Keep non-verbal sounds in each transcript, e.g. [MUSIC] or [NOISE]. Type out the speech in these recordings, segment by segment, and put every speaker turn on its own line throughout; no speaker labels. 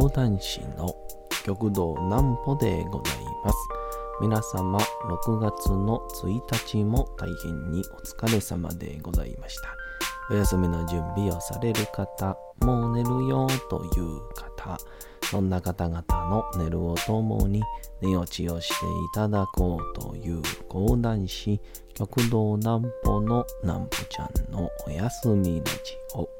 講談師の極道南歩でございます。皆様、6月の1日も大変にお疲れ様でございました。お休みの準備をされる方、もう寝るよという方、そんな方々の寝るをともに寝落ちをしていただこうという講談師、極道南歩の南歩ちゃんのお休みラジオ。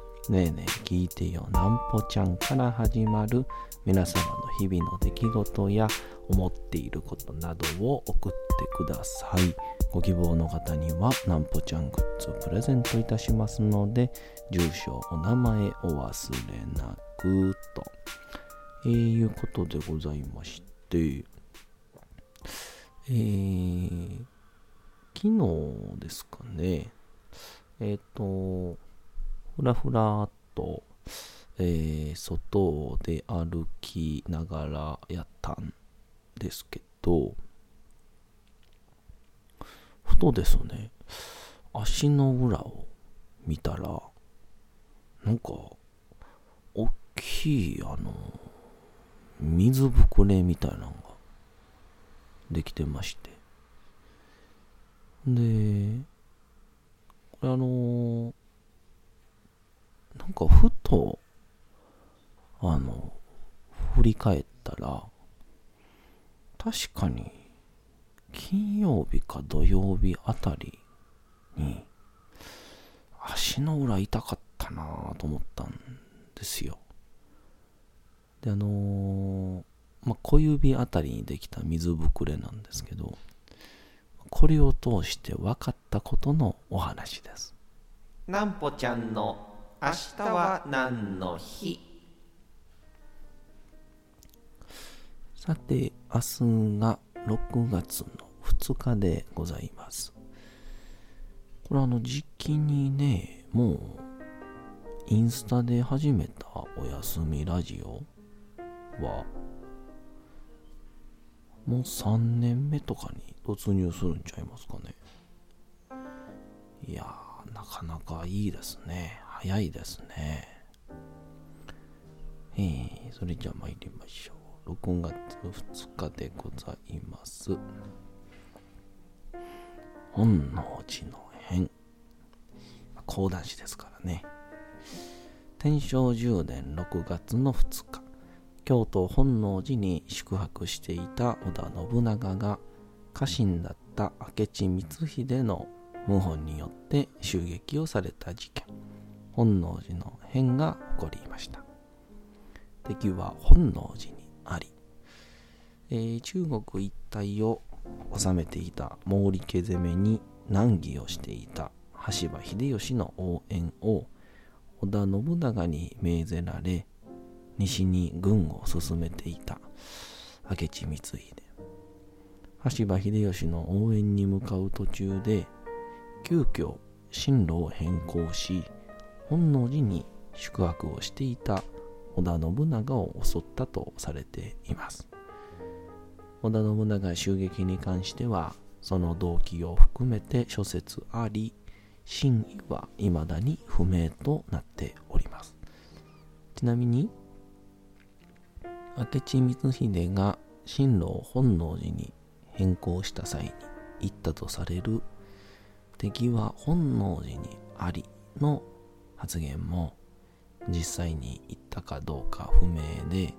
ねえねえ聞いてよなんぽちゃんから始まる皆様の日々の出来事や思っていることなどを送ってください。ご希望の方にはなんぽちゃんグッズをプレゼントいたしますので、住所、お名前お忘れなくと。えー、いうことでございまして、えー、昨日ですかね、えっ、と、ふらふらっと、えー外で歩きながらやったんですけど、ふとですね、足の裏を見たら、なんか、大きい、あの、水ぶくれみたいなのができてまして。で、これあのなんかふと、あの、振り返ったら、確かに、金曜日か土曜日あたりに、足の裏痛かったなぁと思ったんですよ。で、あのーまあ、小指あたりにできた水ぶくれなんですけど、これを通して分かったことのお話です。
なんぽちゃんの明日は何の日？
さて、明日が6月の2日でございます。これあの時期にね、もうインスタで始めたおやすみラジオは、もう3年目とかに突入するんちゃいますかね。いや、なかなかいいですね。早いですね。えー、それじゃあ参りましょう。6月2日でございます。本能寺の変。講談師ですからね。天正10年6月の2日、京都本能寺に宿泊していた織田信長が家臣だった明智光秀の謀反によって襲撃をされた事件。本能寺の変が起こりました。敵は本能寺にあり、えー中国一帯を治めていた毛利家攻めに難儀をしていた羽柴秀吉の応援を織田信長に命ぜられ西に軍を進めていた明智光秀羽柴秀吉の応援に向かう途中で急遽進路を変更し本能寺に宿泊をしていた織田信長を襲ったとされています。織田信長襲撃に関してはその動機を含めて諸説あり真意は未だに不明となっております。ちなみに明智光秀が進路を本能寺に変更した際に言ったとされる敵は本能寺にありの発言も実際に言ったかどうか不明で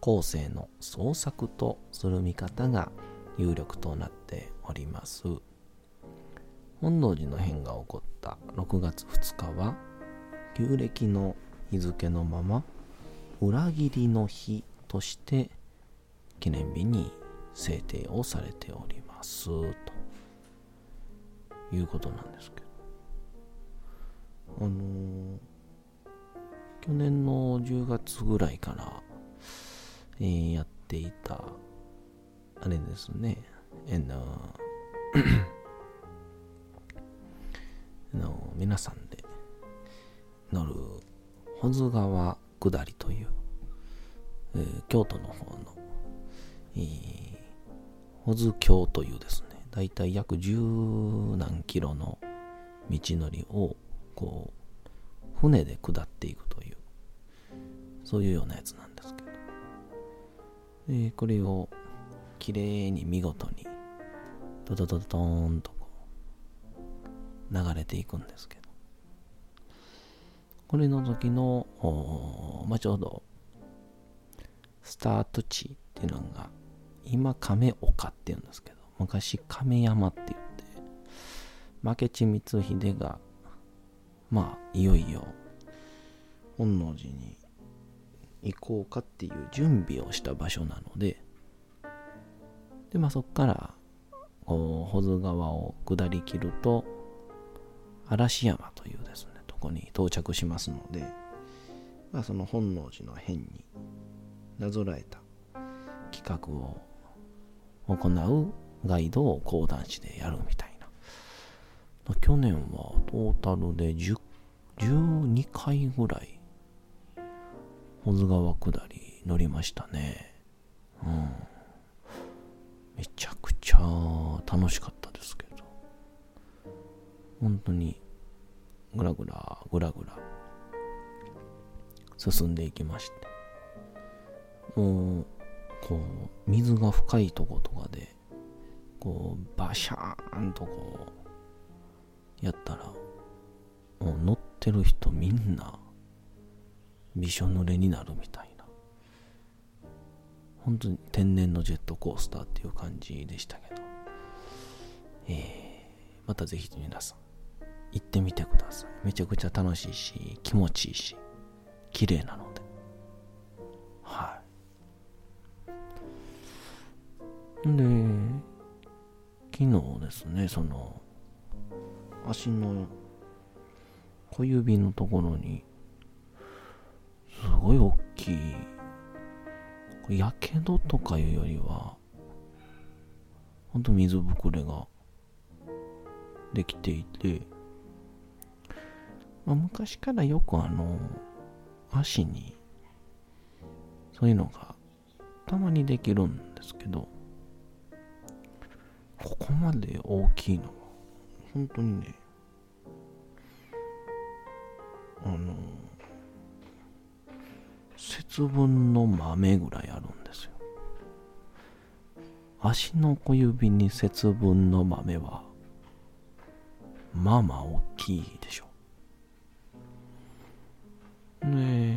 後世の創作とする見方が有力となっております。本能寺の変が起こった6月2日は旧暦の日付のまま裏切りの日として記念日に制定をされております。ということなんですけど。あのー去年の10月ぐらいからえーやっていた、あれですね、えの、[COUGHS] あの皆さんで乗る保津川下りという、えー京都の方の、えー保津峡というですね、だいたい約十何キロの道のりを、こう、船で下っていくという、そういうようなやつなんですけど、でこれをきれいに見事に、ドドドドーンとこう、流れていくんですけど、これの時の、まあ、ちょうど、スタート地っていうのが、今亀岡っていうんですけど、昔亀山って言って、明智光秀が、まあ、いよいよ、本能寺に行こうかっていう準備をした場所なので、で、まあそこから、こう、保津川を下り切ると、嵐山というですね、とこに到着しますので、まあその本能寺の変になぞらえた企画を行うガイドを講談師でやるみたいな。去年はトータルで10 12回ぐらい保津川下り乗りましたね。うん。めちゃくちゃ楽しかったですけど。本当にぐらぐらぐらぐら進んでいきまして。もうこう水が深いとことかでこうバシャーンとこうやったらもう乗ってる人みんなびしょ濡れになるみたいな。本当に天然のジェットコースターっていう感じでしたけど。えー、またぜひ皆さん行ってみてください。めちゃくちゃ楽しいし気持ちいいし綺麗なので。はい。で昨日ですねその足の小指のところにすごい大きいやけどとかいうよりはほんと水ぶくれができていて、まあ、昔からよくあの足にそういうのがたまにできるんですけどここまで大きいのは本当にねあの節分の豆ぐらいあるんですよ。足の小指に節分の豆はまあまあ大きいでしょ。で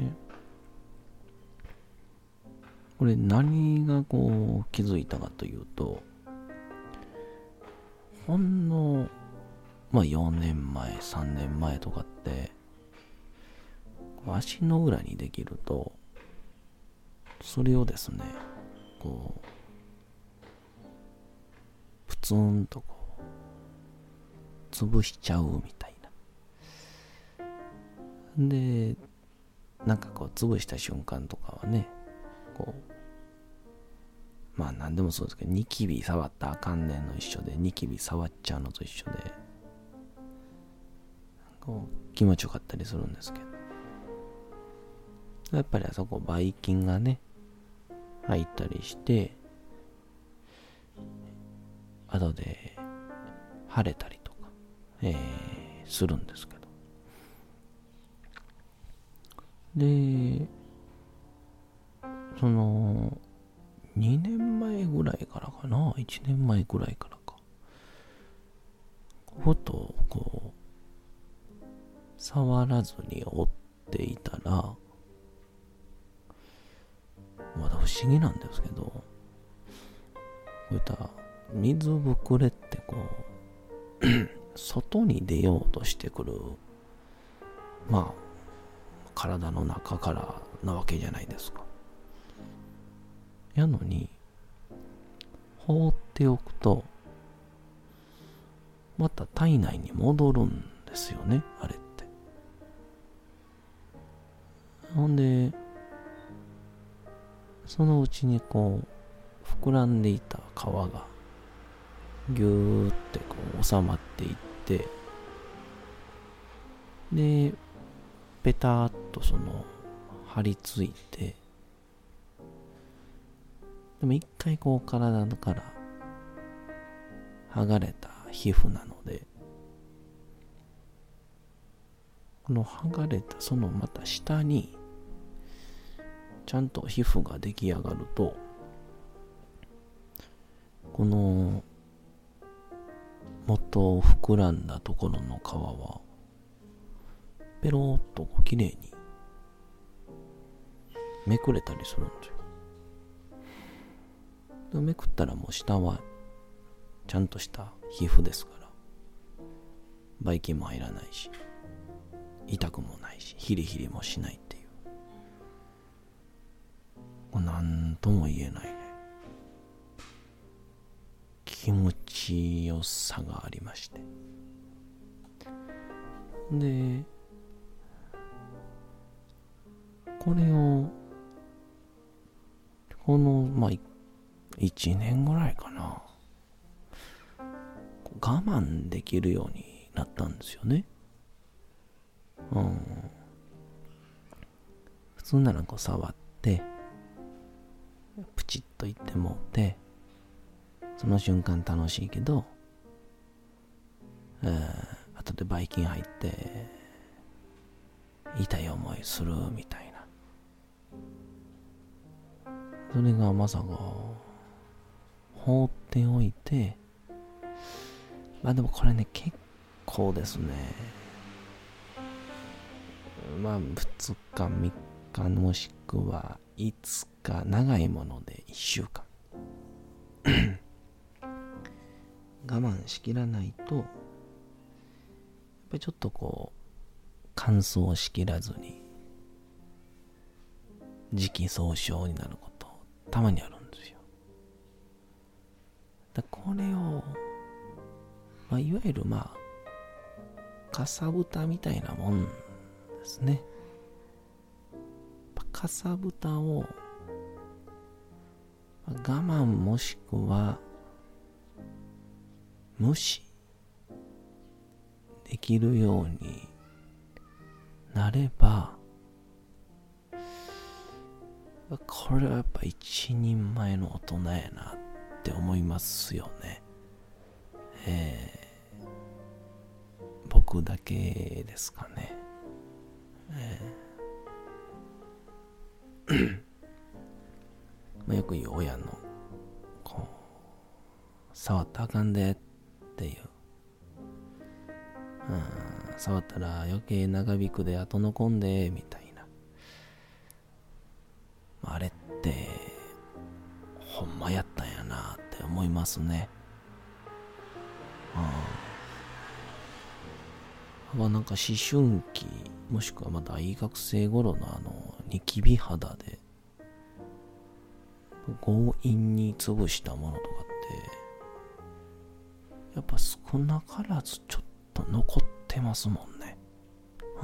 これ何がこう気づいたかというとほんのまあ4年前3年前とかって足の裏にできるとそれをですねこうプツンとこう潰しちゃうみたいな。でなんかこう潰した瞬間とかはねこうまあ何でもそうですけどニキビ触ったらあかんねんの一緒でニキビ触っちゃうのと一緒で気持ちよかったりするんですけど。やっぱりあそこばい菌がね入ったりして後で腫れたりとか、えーするんですけど。でその2年前ぐらいからかな？1年前ぐらいからか。ふとこう触らずに折っていたらまだ不思議なんですけどこういった水ぶくれってこう [CLEARS THROAT] 外に出ようとしてくるまあ体の中からなわけじゃないですか。やのに放っておくとまた体内に戻るんですよねあれって。ほんでそのうちにこう膨らんでいた皮がぎゅーってこう収まっていってでペタッとその張り付いてでも一回こう体から剥がれた皮膚なのでこの剥がれたそのまた下にちゃんと皮膚が出来上がるとこの元膨らんだところの皮はペローっとこう綺麗にめくれたりするんですよ。でめくったらもう下はちゃんとした皮膚ですからばい菌も入らないし痛くもないしヒリヒリもしないっていうこうなんとも言えないね。気持ちよさがありまして。でこれをこのまあ1年ぐらいかな。我慢できるようになったんですよね。うん。普通ならこう触ってプチッといってもうてその瞬間楽しいけど、えー、後でばい菌入って痛い思いするみたいな。それがまさか放っておいてまあでもこれね結構ですね。まあ2日3日もしくは5日長いもので1週間。[COUGHS] 我慢しきらないとやっぱりちょっとこう乾燥しきらずに時期総称になることたまにあるんですよ。だこれを、まあ、いわゆるまあかさぶたみたいなもんですね。かさぶたを我慢もしくは無視できるようになればこれはやっぱ一人前の大人やなって思いますよね。えー、僕だけですかね。えー。[CLEARS THROAT] まあ、よく言う親のこう触ったあかんでっていう、うん、触ったら余計長引くで後残んでみたいな。あれってほんまやったんやなって思いますね。うん。まあなんか思春期もしくはまだ大学生頃のあのニキビ肌で強引に潰したものとかってやっぱ少なからずちょっと残ってますもんね。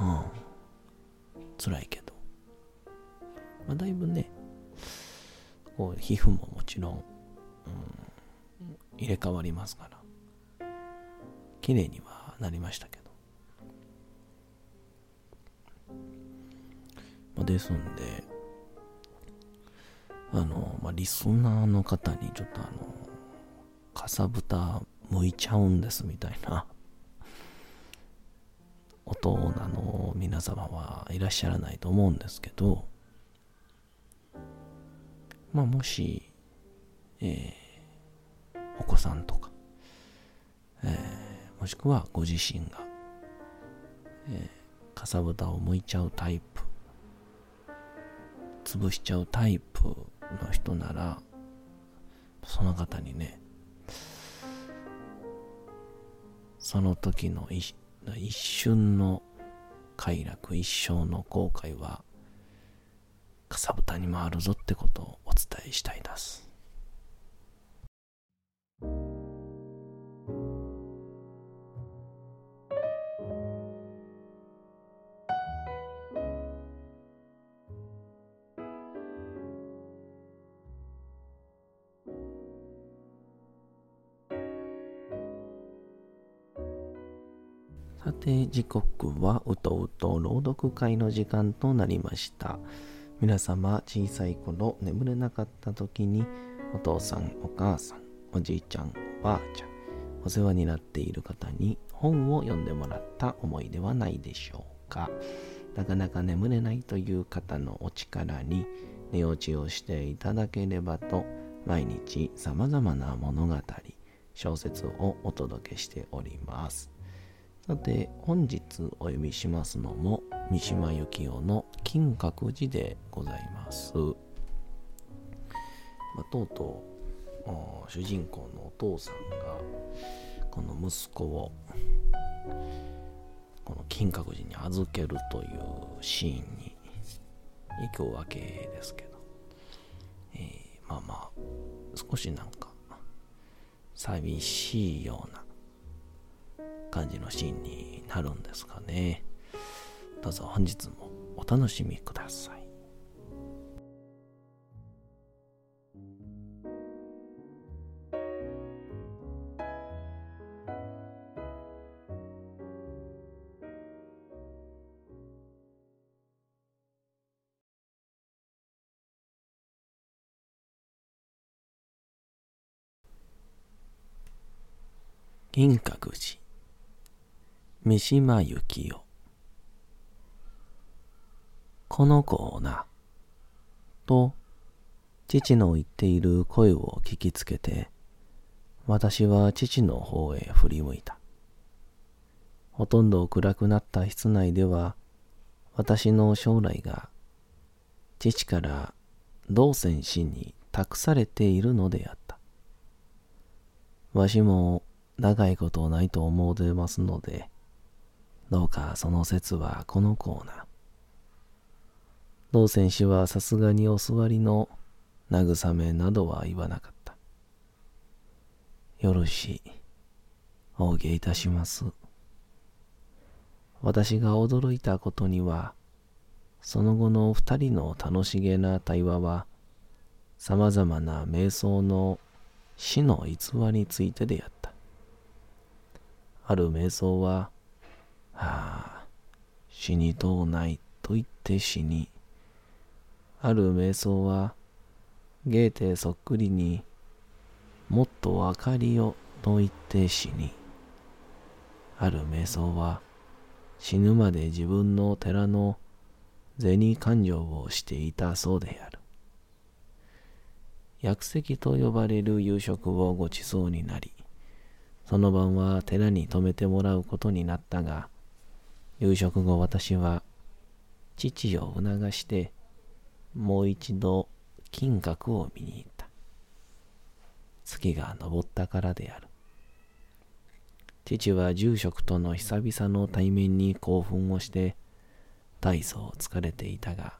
うん。辛いけど。まあだいぶねこう皮膚ももちろん、うん、入れ替わりますから。綺麗にはなりましたけど。まあ、ですんで、あの、まあ、リスナーの方にちょっとあの、かさぶた向いちゃうんですみたいな、大人の皆様はいらっしゃらないと思うんですけど、まあ、もし、えー、お子さんとか、えー、もしくはご自身が、えー、かさぶたを向いちゃうタイプ潰しちゃうタイプの人ならその方にねその時の一瞬の快楽一生の後悔はかさぶたに回るぞってことをお伝えしたいです。さて、時刻はうとうと朗読会の時間となりました。皆様、小さい頃眠れなかった時に、お父さん、お母さん、おじいちゃん、おばあちゃん、お世話になっている方に本を読んでもらった思いではないでしょうか。なかなか眠れないという方のお力に寝落ちをしていただければと、毎日様々な物語、小説をお届けしております。さて、本日お読みしますのも、三島由紀夫の金閣寺でございます。まあ、とうとう、主人公のお父さんが、この息子を、この金閣寺に預けるというシーンに行くわけですけど、えー、まあまあ、少しなんか、寂しいような感じのシーンになるんですかね。どうぞ本日もお楽しみください。銀閣寺三島由紀夫この子をな、と、父の言っている声を聞きつけて、私は父の方へ振り向いた。ほとんど暗くなった室内では、私の将来が、父から道仙氏に託されているのであった。わしも長いことないと思うてますので、どうかその説はこのコーナー。道選手はさすがにお座りの慰めなどは言わなかった。よろしい。お受けいたします。私が驚いたことには、その後の二人の楽しげな対話は、様々な瞑想の死の逸話についてであった。ある瞑想は、はあ、死にとうないと言って死に、ある瞑想は、ゲーテそっくりに、もっと明かりをと言って死に、ある瞑想は、死ぬまで自分の寺の銭勘定をしていたそうである。薬石と呼ばれる夕食をごちそうになり、その晩は寺に泊めてもらうことになったが、夕食後私は父を促してもう一度金閣を見に行った。月が昇ったからである。父は住職との久々の対面に興奮をして大層疲れていたが、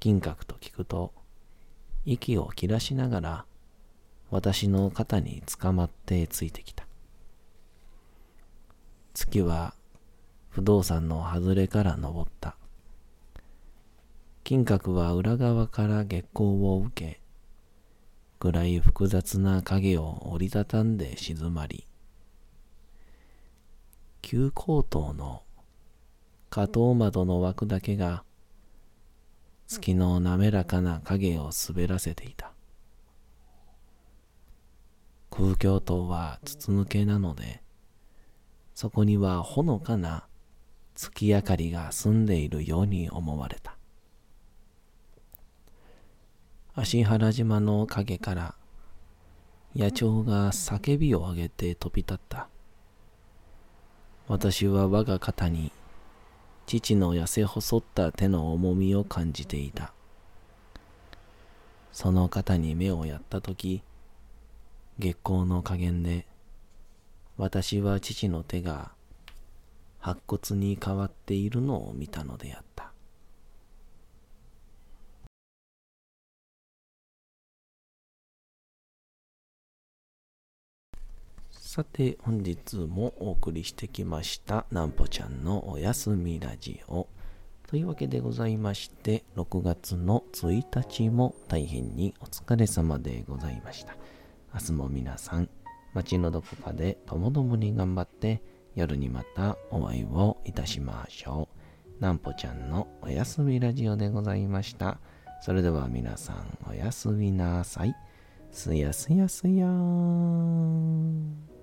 金閣と聞くと息を切らしながら私の肩につかまってついてきた。月は不動産の外れから登った。金閣は裏側から月光を受け、暗い複雑な影を折りたたんで静まり、急高等の下等窓の枠だけが月の滑らかな影を滑らせていた。空鏡塔は筒抜けなので、そこにはほのかな月明かりが澄んでいるように思われた。芦原島の影から野鳥が叫びを上げて飛び立った。私は我が肩に父の痩せ細った手の重みを感じていた。その肩に目をやったとき、月光の加減で私は父の手が白骨に変わっているのを見たのであった。さて本日もお送りしてきましたなんぽちゃんのおやすみラジオというわけでございまして6月の1日も大変にお疲れ様でございました明日も皆さん街のどこかでともどもに頑張って夜にまたお会いをいたしましょう。なんぽちゃんのおやすみラジオでございました。それでは皆さんおやすみなさい。すやすやすやーん。